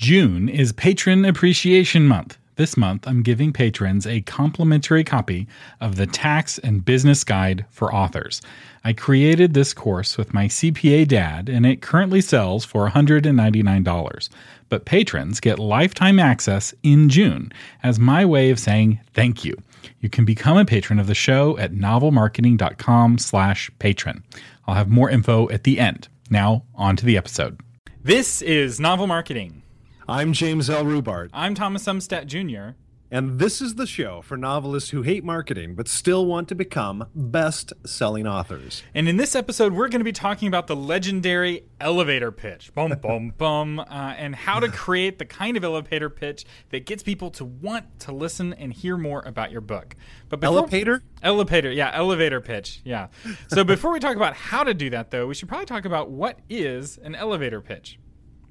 June is Patron Appreciation Month. This month, I'm giving patrons a complimentary copy of the Tax and Business Guide for Authors. I created this course with my CPA dad, and it currently sells for $199. But patrons get lifetime access in June as my way of saying thank you. You can become a patron of the show at novelmarketing.com slash patron. I'll have more info at the end. Now, on to the episode. This is Novel Marketing. I'm James L. Rubart. I'm Thomas Umstattd Jr. And this is the show for novelists who hate marketing but still want to become best selling authors. And in this episode, we're going to be talking about the legendary elevator pitch. Boom, boom, boom. Uh, and how to create the kind of elevator pitch that gets people to want to listen and hear more about your book. But before, elevator? Elevator, yeah, elevator pitch. Yeah. So before we talk about how to do that, though, we should probably talk about what is an elevator pitch.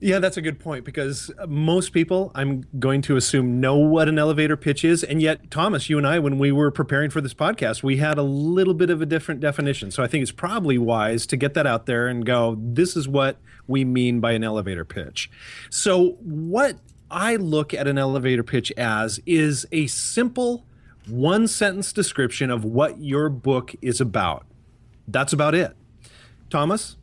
Yeah, that's a good point because uh, most people, I'm going to assume, know what an elevator pitch is. And yet, Thomas, you and I, when we were preparing for this podcast, we had a little bit of a different definition. So I think it's probably wise to get that out there and go, this is what we mean by an elevator pitch. So, what I look at an elevator pitch as is a simple one sentence description of what your book is about. That's about it. Thomas,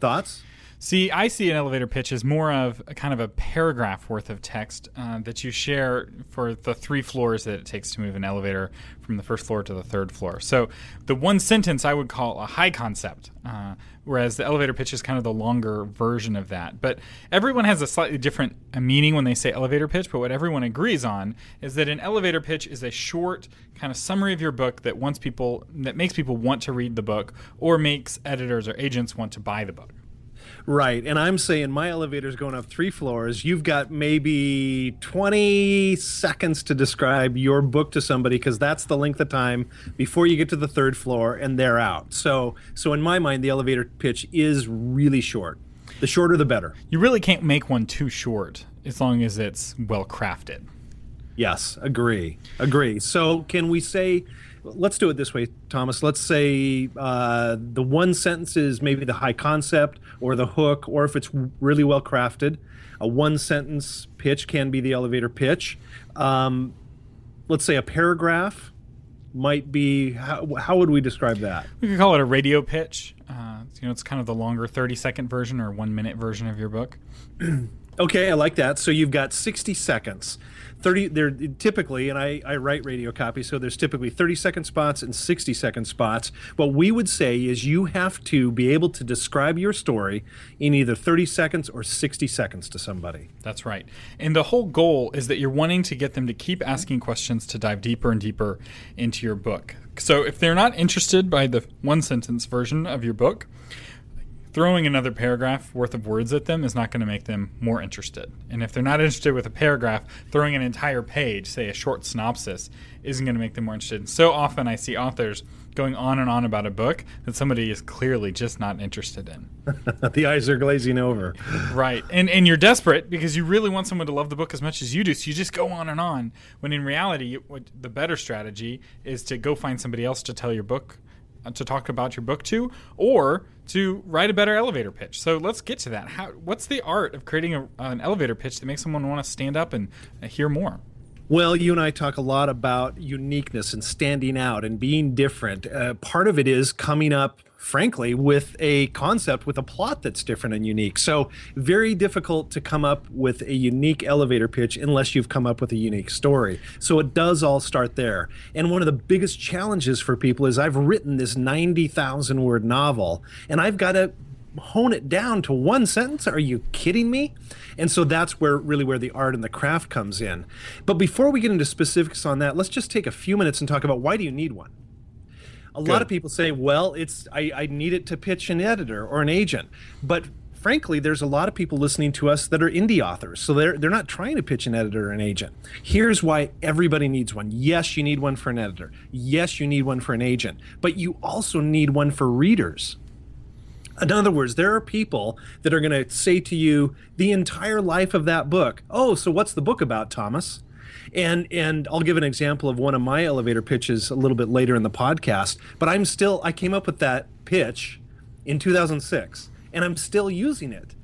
thoughts? See, I see an elevator pitch as more of a kind of a paragraph worth of text uh, that you share for the three floors that it takes to move an elevator from the first floor to the third floor. So the one sentence I would call a high concept, uh, whereas the elevator pitch is kind of the longer version of that. But everyone has a slightly different uh, meaning when they say elevator pitch. But what everyone agrees on is that an elevator pitch is a short kind of summary of your book that wants people that makes people want to read the book or makes editors or agents want to buy the book. Right. And I'm saying my elevator's going up three floors. You've got maybe 20 seconds to describe your book to somebody because that's the length of time before you get to the third floor and they're out. So so in my mind the elevator pitch is really short. The shorter the better. You really can't make one too short as long as it's well crafted. Yes, agree. Agree. So can we say let's do it this way, Thomas. Let's say uh, the one sentence is maybe the high concept or the hook, or if it's really well crafted, a one sentence pitch can be the elevator pitch. Um, let's say a paragraph might be how, how, would we describe that? We could call it a radio pitch. Uh, you know, it's kind of the longer 30 second version or one minute version of your book. okay, I like that. So you've got 60 seconds. 30 they're typically and I, I write radio copy so there's typically 30 second spots and 60 second spots what we would say is you have to be able to describe your story in either 30 seconds or 60 seconds to somebody that's right and the whole goal is that you're wanting to get them to keep asking questions to dive deeper and deeper into your book so if they're not interested by the one sentence version of your book throwing another paragraph worth of words at them is not going to make them more interested. And if they're not interested with a paragraph, throwing an entire page, say a short synopsis, isn't going to make them more interested. So often I see authors going on and on about a book that somebody is clearly just not interested in. the eyes are glazing over. Right. And and you're desperate because you really want someone to love the book as much as you do. So you just go on and on. When in reality, what, the better strategy is to go find somebody else to tell your book to talk about your book to or to write a better elevator pitch. So let's get to that. How, what's the art of creating a, an elevator pitch that makes someone want to stand up and uh, hear more? Well, you and I talk a lot about uniqueness and standing out and being different. Uh, part of it is coming up frankly, with a concept with a plot that's different and unique. So, very difficult to come up with a unique elevator pitch unless you've come up with a unique story. So, it does all start there. And one of the biggest challenges for people is I've written this 90,000 word novel and I've got to hone it down to one sentence are you kidding me and so that's where really where the art and the craft comes in but before we get into specifics on that let's just take a few minutes and talk about why do you need one a Good. lot of people say, well, it's I, I need it to pitch an editor or an agent. But frankly, there's a lot of people listening to us that are indie authors. So they're they're not trying to pitch an editor or an agent. Here's why everybody needs one. Yes, you need one for an editor. Yes, you need one for an agent. But you also need one for readers. In other words, there are people that are going to say to you the entire life of that book, Oh, so what's the book about, Thomas? And and I'll give an example of one of my elevator pitches a little bit later in the podcast. But I'm still I came up with that pitch in 2006, and I'm still using it.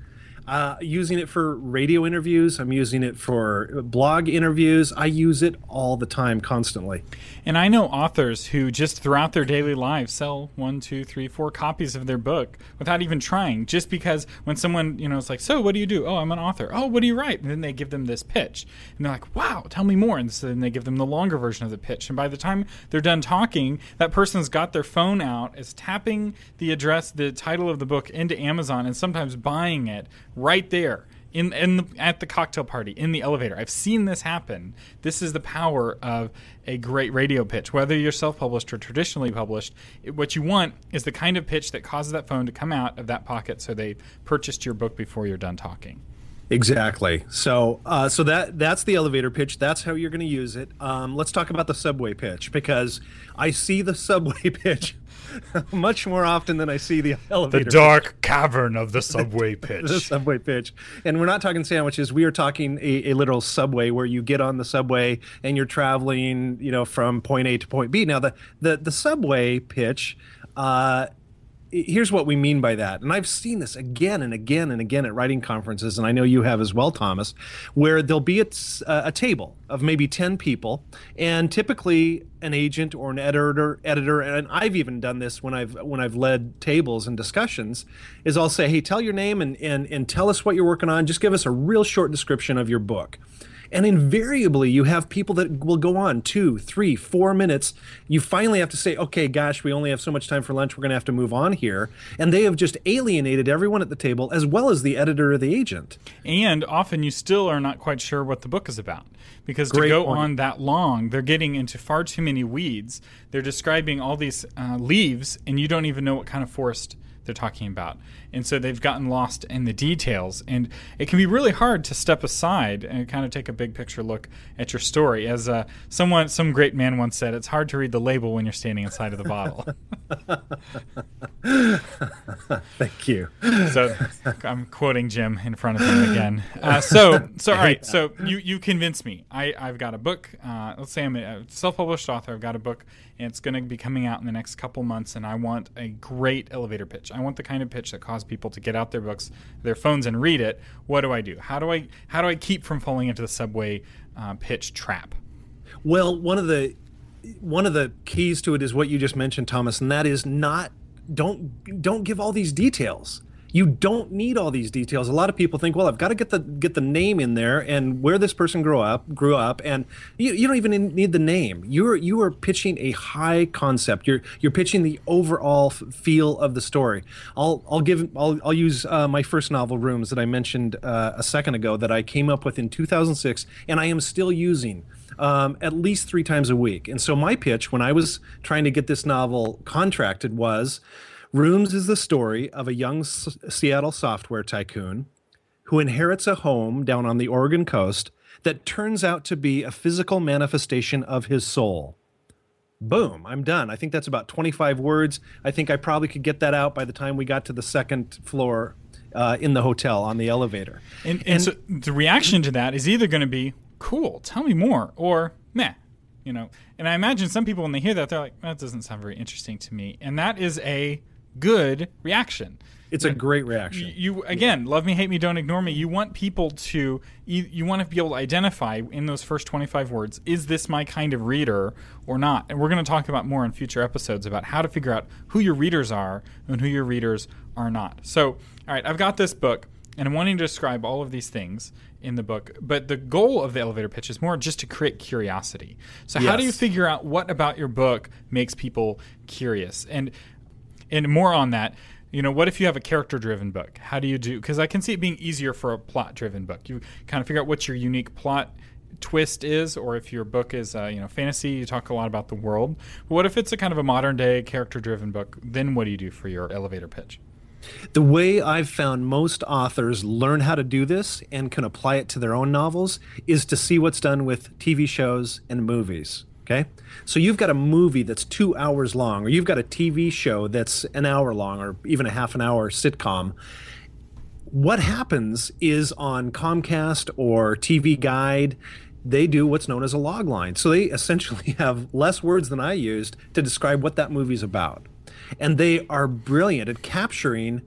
Uh, using it for radio interviews. I'm using it for blog interviews. I use it all the time, constantly. And I know authors who just throughout their daily lives sell one, two, three, four copies of their book without even trying, just because when someone, you know, is like, So, what do you do? Oh, I'm an author. Oh, what do you write? And then they give them this pitch. And they're like, Wow, tell me more. And so then they give them the longer version of the pitch. And by the time they're done talking, that person's got their phone out, is tapping the address, the title of the book into Amazon, and sometimes buying it right there in in the, at the cocktail party in the elevator. I've seen this happen. This is the power of a great radio pitch, whether you're self-published or traditionally published. What you want is the kind of pitch that causes that phone to come out of that pocket, so they purchased your book before you're done talking. Exactly. So, uh, so that that's the elevator pitch. That's how you're going to use it. Um, let's talk about the subway pitch because I see the subway pitch much more often than I see the elevator. The dark pitch. cavern of the subway pitch. the subway pitch. And we're not talking sandwiches. We are talking a, a, literal subway where you get on the subway and you're traveling, you know, from point A to point B. Now, the the the subway pitch. Uh, here's what we mean by that. And I've seen this again and again and again at writing conferences, and I know you have as well, Thomas, where there'll be a, a table of maybe 10 people, and typically an agent or an editor, editor, and I've even done this when I've when I've led tables and discussions, is I'll say, hey, tell your name and, and, and tell us what you're working on. Just give us a real short description of your book. And invariably, you have people that will go on two, three, four minutes. You finally have to say, okay, gosh, we only have so much time for lunch. We're going to have to move on here. And they have just alienated everyone at the table, as well as the editor or the agent. And often you still are not quite sure what the book is about. Because Great to go point. on that long, they're getting into far too many weeds. They're describing all these uh, leaves, and you don't even know what kind of forest they're talking about. And so they've gotten lost in the details. And it can be really hard to step aside and kind of take a big picture look at your story. As uh, someone, some great man once said, it's hard to read the label when you're standing inside of the bottle. Thank you. So I'm quoting Jim in front of him again. Uh, so, so all right. So you, you convinced me. I, I've got a book. Uh, let's say I'm a self-published author. I've got a book and it's going to be coming out in the next couple months. And I want a great elevator pitch. I want the kind of pitch that causes people to get out their books, their phones, and read it. What do I do? How do I how do I keep from falling into the subway uh, pitch trap? Well, one of the one of the keys to it is what you just mentioned, Thomas, and that is not don't don't give all these details you don't need all these details. A lot of people think, well, I've got to get the get the name in there and where this person grew up, grew up, and you, you don't even need the name. You're you are pitching a high concept. You're you're pitching the overall f- feel of the story. I'll I'll give I'll I'll use uh, my first novel, Rooms, that I mentioned uh, a second ago, that I came up with in 2006, and I am still using. Um, at least three times a week. And so my pitch when I was trying to get this novel contracted was Rooms is the story of a young S- Seattle software tycoon who inherits a home down on the Oregon coast that turns out to be a physical manifestation of his soul. Boom, I'm done. I think that's about 25 words. I think I probably could get that out by the time we got to the second floor uh, in the hotel on the elevator. And, and, and so the reaction to that is either going to be, cool, tell me more, or meh, you know. And I imagine some people, when they hear that, they're like, that doesn't sound very interesting to me. And that is a good reaction. It's a great reaction. You, again, love me, hate me, don't ignore me. You want people to you, you want to be able to identify in those first 25 words is this my kind of reader or not? And we're going to talk about more in future episodes about how to figure out who your readers are and who your readers are not. So, all right, I've got this book and I'm wanting to describe all of these things in the book. But the goal of the elevator pitch is more just to create curiosity. So, yes. how do you figure out what about your book makes people curious? And and more on that you know what if you have a character driven book? How do you do because i can see it being easier for a plot driven book. You kind of figure out what your unique plot twist is or if your book is uh, you know fantasy you talk a lot about the world. But what if it's a kind of a modern day character driven book? Then what do you do for your elevator pitch? The way I've found most authors learn how to do this and can apply it to their own novels is to see what's done with TV shows and movies. Okay. So you've got a movie that's two hours long, or you've got a TV show that's an hour long, or even a half an hour sitcom. What happens is on Comcast or TV Guide, they do what's known as a log line. So they essentially have less words than I used to describe what that movie's about. And they are brilliant at capturing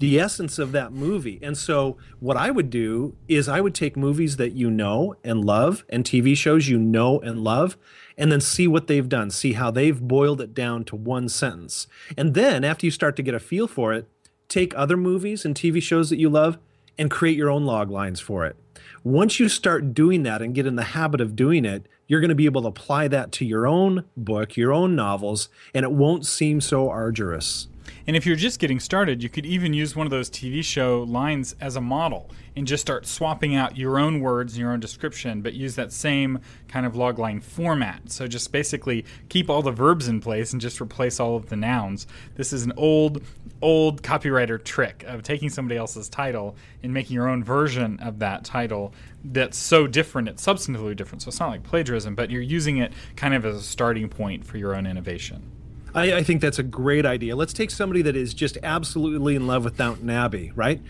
the essence of that movie. And so, what I would do is I would take movies that you know and love and TV shows you know and love, and then see what they've done, see how they've boiled it down to one sentence. And then, after you start to get a feel for it, take other movies and TV shows that you love and create your own log lines for it. Once you start doing that and get in the habit of doing it, you're going to be able to apply that to your own book, your own novels, and it won't seem so arduous. And if you're just getting started, you could even use one of those TV show lines as a model and just start swapping out your own words and your own description, but use that same kind of logline format. So just basically keep all the verbs in place and just replace all of the nouns. This is an old, old copywriter trick of taking somebody else's title and making your own version of that title that's so different, it's substantively different. So it's not like plagiarism, but you're using it kind of as a starting point for your own innovation. I, I, think that's a great idea. Let's take somebody that is just absolutely in love with Downton Abbey, right?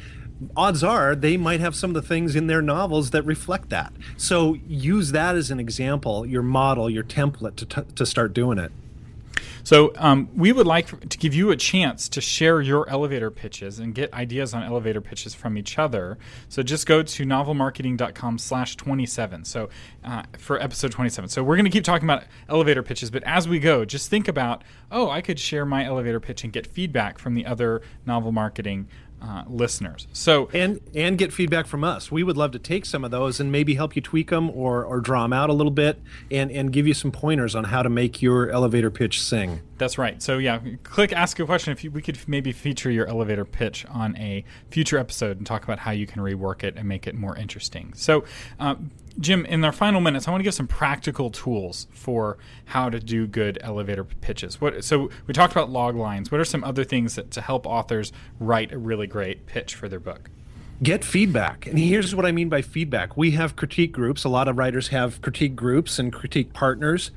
Odds are they might have some of the things in their novels that reflect that. So use that as an example, your model, your template to, t- to start doing it. So um, we would like to give you a chance to share your elevator pitches and get ideas on elevator pitches from each other. So just go to novelmarketing.com slash 27. So uh, for episode 27. So we're going to keep talking about elevator pitches, but as we go, just think about, oh, I could share my elevator pitch and get feedback from the other novel marketing uh, listeners. So and and get feedback from us. We would love to take some of those and maybe help you tweak them or or draw them out a little bit and and give you some pointers on how to make your elevator pitch sing. That's right. So yeah, click ask a question. If you, we could maybe feature your elevator pitch on a future episode and talk about how you can rework it and make it more interesting. So. Uh, Jim, in our final minutes, I want to give some practical tools for how to do good elevator pitches. What, so we talked about log lines. What are some other things that, to help authors write a really great pitch for their book? Get feedback. And here's what I mean by feedback. We have critique groups. A lot of writers have critique groups and critique partners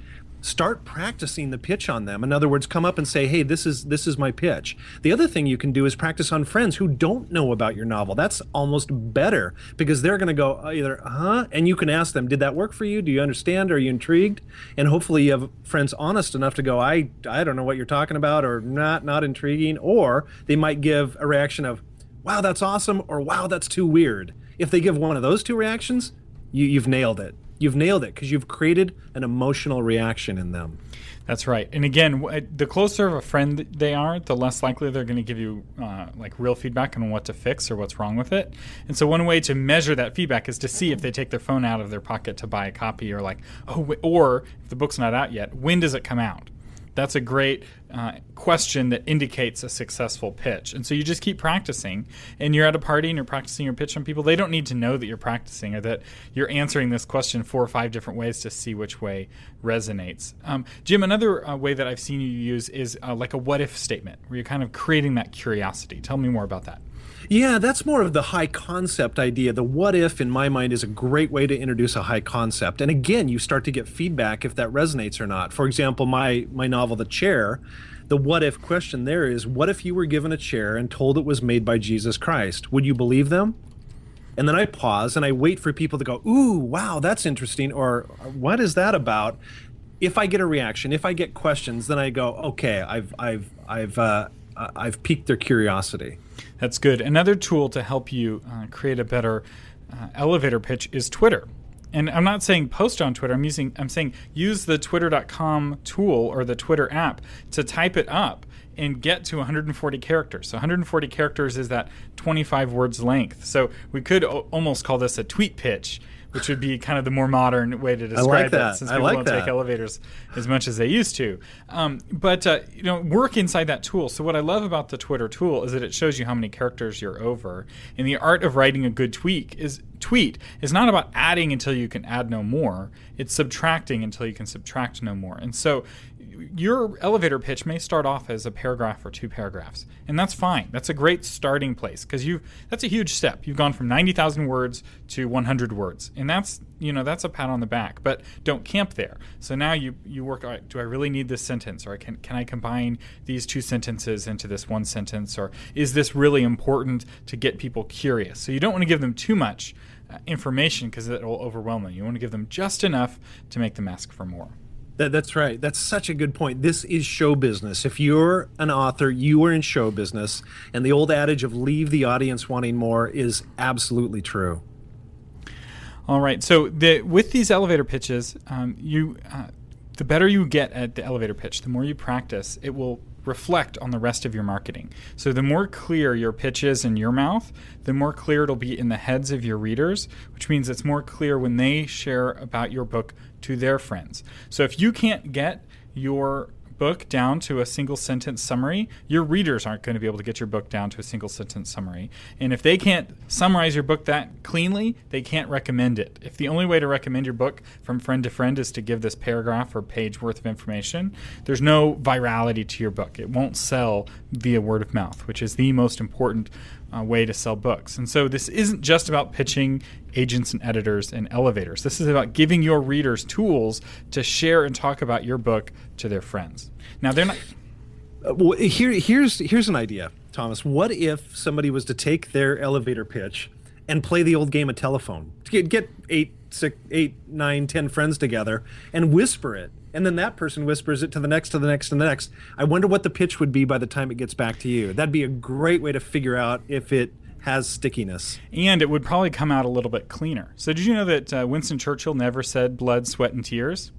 start practicing the pitch on them. In other words, come up and say, "Hey, this is this is my pitch." The other thing you can do is practice on friends who don't know about your novel. That's almost better because they're going to go either, "Huh?" and you can ask them, "Did that work for you? Do you understand? Are you intrigued?" And hopefully you have friends honest enough to go, "I I don't know what you're talking about," or "Not not intriguing," or they might give a reaction of, "Wow, that's awesome," or "Wow, that's too weird." If they give one of those two reactions, you, you've nailed it you've nailed it because you've created an emotional reaction in them. That's right. And again, the closer of a friend they are, the less likely they're going to give you uh, like real feedback on what to fix or what's wrong with it. And so one way to measure that feedback is to see if they take their phone out of their pocket to buy a copy, or like, oh, or if the book's not out yet, when does it come out? That's a great uh, question that indicates a successful pitch. And so you just keep practicing, and you're at a party and you're practicing your pitch on people. They don't need to know that you're practicing or that you're answering this question four or five different ways to see which way resonates. Um, Jim, another uh, way that I've seen you use is uh, like a what if statement, where you're kind of creating that curiosity. Tell me more about that. Yeah, that's more of the high concept idea. The what if, in my mind, is a great way to introduce a high concept. And again, you start to get feedback if that resonates or not. For example, my my novel, The Chair, the what if question there is what if you were given a chair and told it was made by Jesus Christ? Would you believe them? And then I pause and I wait for people to go, ooh, wow, that's interesting, or what is that about? If I get a reaction, if I get questions, then I go, okay, I've I've I've uh, I've piqued their curiosity. That's good. Another tool to help you uh, create a better uh, elevator pitch is Twitter. And I'm not saying post on Twitter. I'm using I'm saying use the twitter.com tool or the Twitter app to type it up and get to 140 characters. So 140 characters is that 25 words length. So we could o- almost call this a tweet pitch which would be kind of the more modern way to describe like that. since people like don't that. take elevators as much as they used to. Um, but uh, you know, work inside that tool. So what I love about the Twitter tool is that it shows you how many characters you're over. And the art of writing a good tweet is tweet is not about adding until you can add no more. It's subtracting until you can subtract no more. And so your elevator pitch may start off as a paragraph or two paragraphs, and that's fine. That's a great starting place because you that's a huge step. You've gone from 90,000 words to 100 words, and that's you know that's a pat on the back. But don't camp there. So now you you work. Right, do I really need this sentence, or can can I combine these two sentences into this one sentence, or is this really important to get people curious? So you don't want to give them too much uh, information because it will overwhelm them. You want to give them just enough to make them ask for more. That, that's right. That's such a good point. This is show business. If you're an author, you are in show business. And the old adage of leave the audience wanting more is absolutely true. All right. So the, with these elevator pitches, um, you uh, the better you get at the elevator pitch, the more you practice, it will reflect on the rest of your marketing. So the more clear your pitch is in your mouth, the more clear it'll be in the heads of your readers, which means it's more clear when they share about your book to their friends. So if you can't get your book down to a single sentence summary, your readers aren't going to be able to get your book down to a single sentence summary. And if they can't summarize your book that cleanly, they can't recommend it. If the only way to recommend your book from friend to friend is to give this paragraph or page worth of information, there's no virality to your book. It won't sell via word of mouth, which is the most important uh, way to sell books. And so this isn't just about pitching agents and editors and elevators. This is about giving your readers tools to share and talk about your book to their friends. Now they're not. Uh, well, here, here's here's an idea, Thomas. What if somebody was to take their elevator pitch and play the old game of telephone? Get get eight, six, eight, nine, ten friends together and whisper it, and then that person whispers it to the next, to the next, to the next. I wonder what the pitch would be by the time it gets back to you. That'd be a great way to figure out if it has stickiness. And it would probably come out a little bit cleaner. So, did you know that uh, Winston Churchill never said blood, sweat, and tears?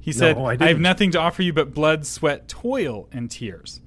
He said, no, I, I, have nothing to offer you but blood, sweat, toil, and tears.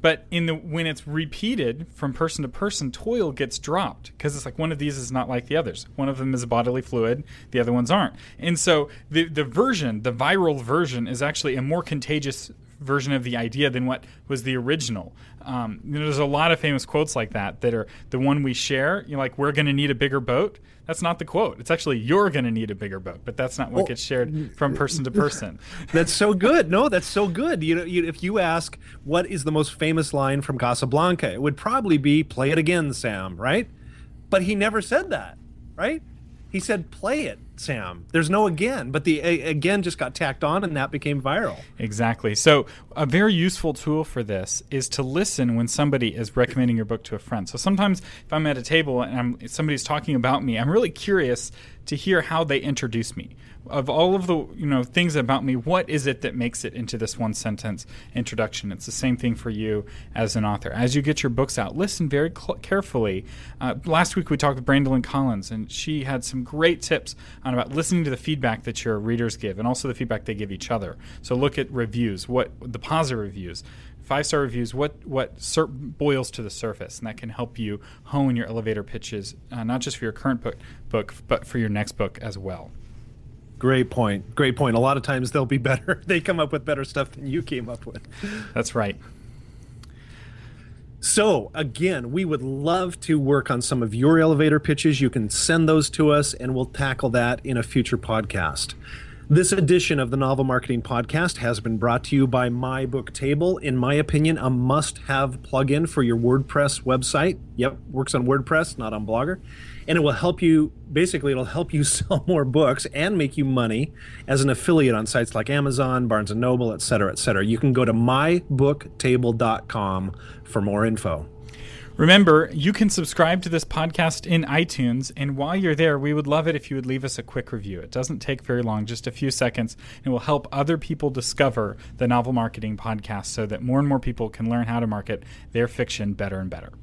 But in the when it's repeated from person to person, toil gets dropped because it's like one of these is not like the others. One of them is a bodily fluid, the other ones aren't. And so the the version, the viral version, is actually a more contagious version of the idea than what was the original. Um, there's a lot of famous quotes like that that are the one we share. You're like, we're going to need a bigger boat. That's not the quote. It's actually you're going to need a bigger boat, but that's not what well, gets shared from person to person. that's so good. No, that's so good. You know, you, if you ask what is the most famous line from Casablanca, it would probably be "Play it again, Sam." Right? But he never said that. Right? He said, "Play it, Sam." There's no again, but the again just got tacked on, and that became viral. Exactly. So a very useful tool for this is to listen when somebody is recommending your book to a friend. So sometimes if I'm at a table and I'm, somebody's talking about me, I'm really curious to hear how they introduce me of all of the you know things about me what is it that makes it into this one sentence introduction? It's the same thing for you as an author. As you get your books out listen very cl- carefully. Uh, last week we talked with Brandilyn Collins and she had some great tips on about listening to the feedback that your readers give and also the feedback they give each other. So look at reviews what the positive reviews five star reviews what what sur- boils to the surface and that can help you hone your elevator pitches uh, not just for your current book, book but for your next book as well Great point. Great point. A lot of times they'll be better. They come up with better stuff than you came up with. That's right. So, again, we would love to work on some of your elevator pitches. You can send those to us and we'll tackle that in a future podcast. This edition of the Novel Marketing Podcast has been brought to you by My Book Table. In my opinion, a must have plugin for your WordPress website. Yep, works on WordPress, not on Blogger and it will help you basically it'll help you sell more books and make you money as an affiliate on sites like amazon barnes and noble et cetera et cetera you can go to mybooktable.com for more info Remember, you can subscribe to this podcast in iTunes, and while you're there, we would love it if you would leave us a quick review. It doesn't take very long, just a few seconds, and will help other people discover the Novel Marketing Podcast so that more and more people can learn how to market their fiction better and better.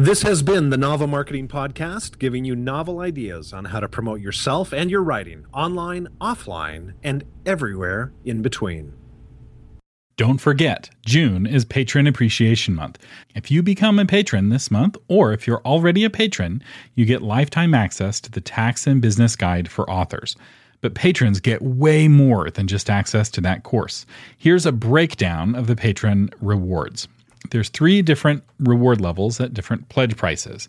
This has been the Novel Marketing Podcast, giving you novel ideas on how to promote yourself and your writing online, offline, and everywhere in between. Don't forget, June is Patron Appreciation Month. If you become a patron this month, or if you're already a patron, you get lifetime access to the Tax and Business Guide for Authors. But patrons get way more than just access to that course. Here's a breakdown of the patron rewards there's three different reward levels at different pledge prices.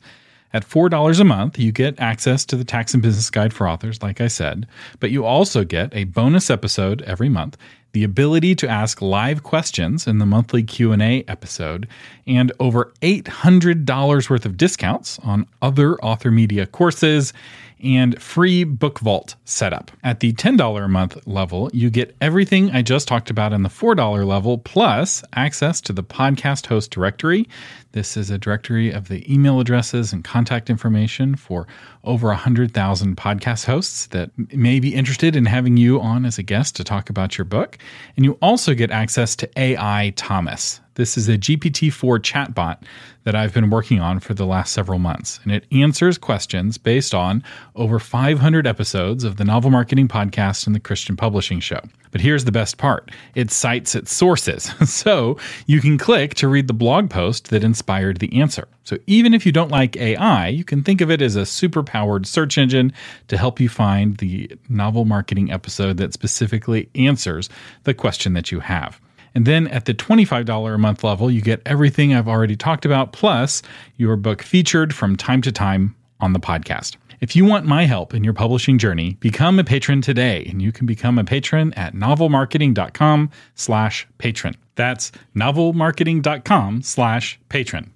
At $4 a month, you get access to the Tax and Business Guide for Authors, like I said, but you also get a bonus episode every month, the ability to ask live questions in the monthly Q&A episode, and over $800 worth of discounts on other author media courses and free book vault setup. At the $10 a month level, you get everything I just talked about in the $4 level, plus access to the podcast host directory. This is a directory of the email addresses and contact information for over 100,000 podcast hosts that may be interested in having you on as a guest to talk about your book. And you also get access to AI Thomas. This is a GPT 4 chatbot that I've been working on for the last several months, and it answers questions based on over 500 episodes of the Novel Marketing Podcast and the Christian Publishing Show. But here's the best part it cites its sources, so you can click to read the blog post that inspired the answer. So even if you don't like AI, you can think of it as a super powered search engine to help you find the novel marketing episode that specifically answers the question that you have. And then at the $25 a month level, you get everything I've already talked about, plus your book featured from time to time on the podcast. If you want my help in your publishing journey, become a patron today, and you can become a patron at novelmarketing.com slash patron. That's novelmarketing.com slash patron.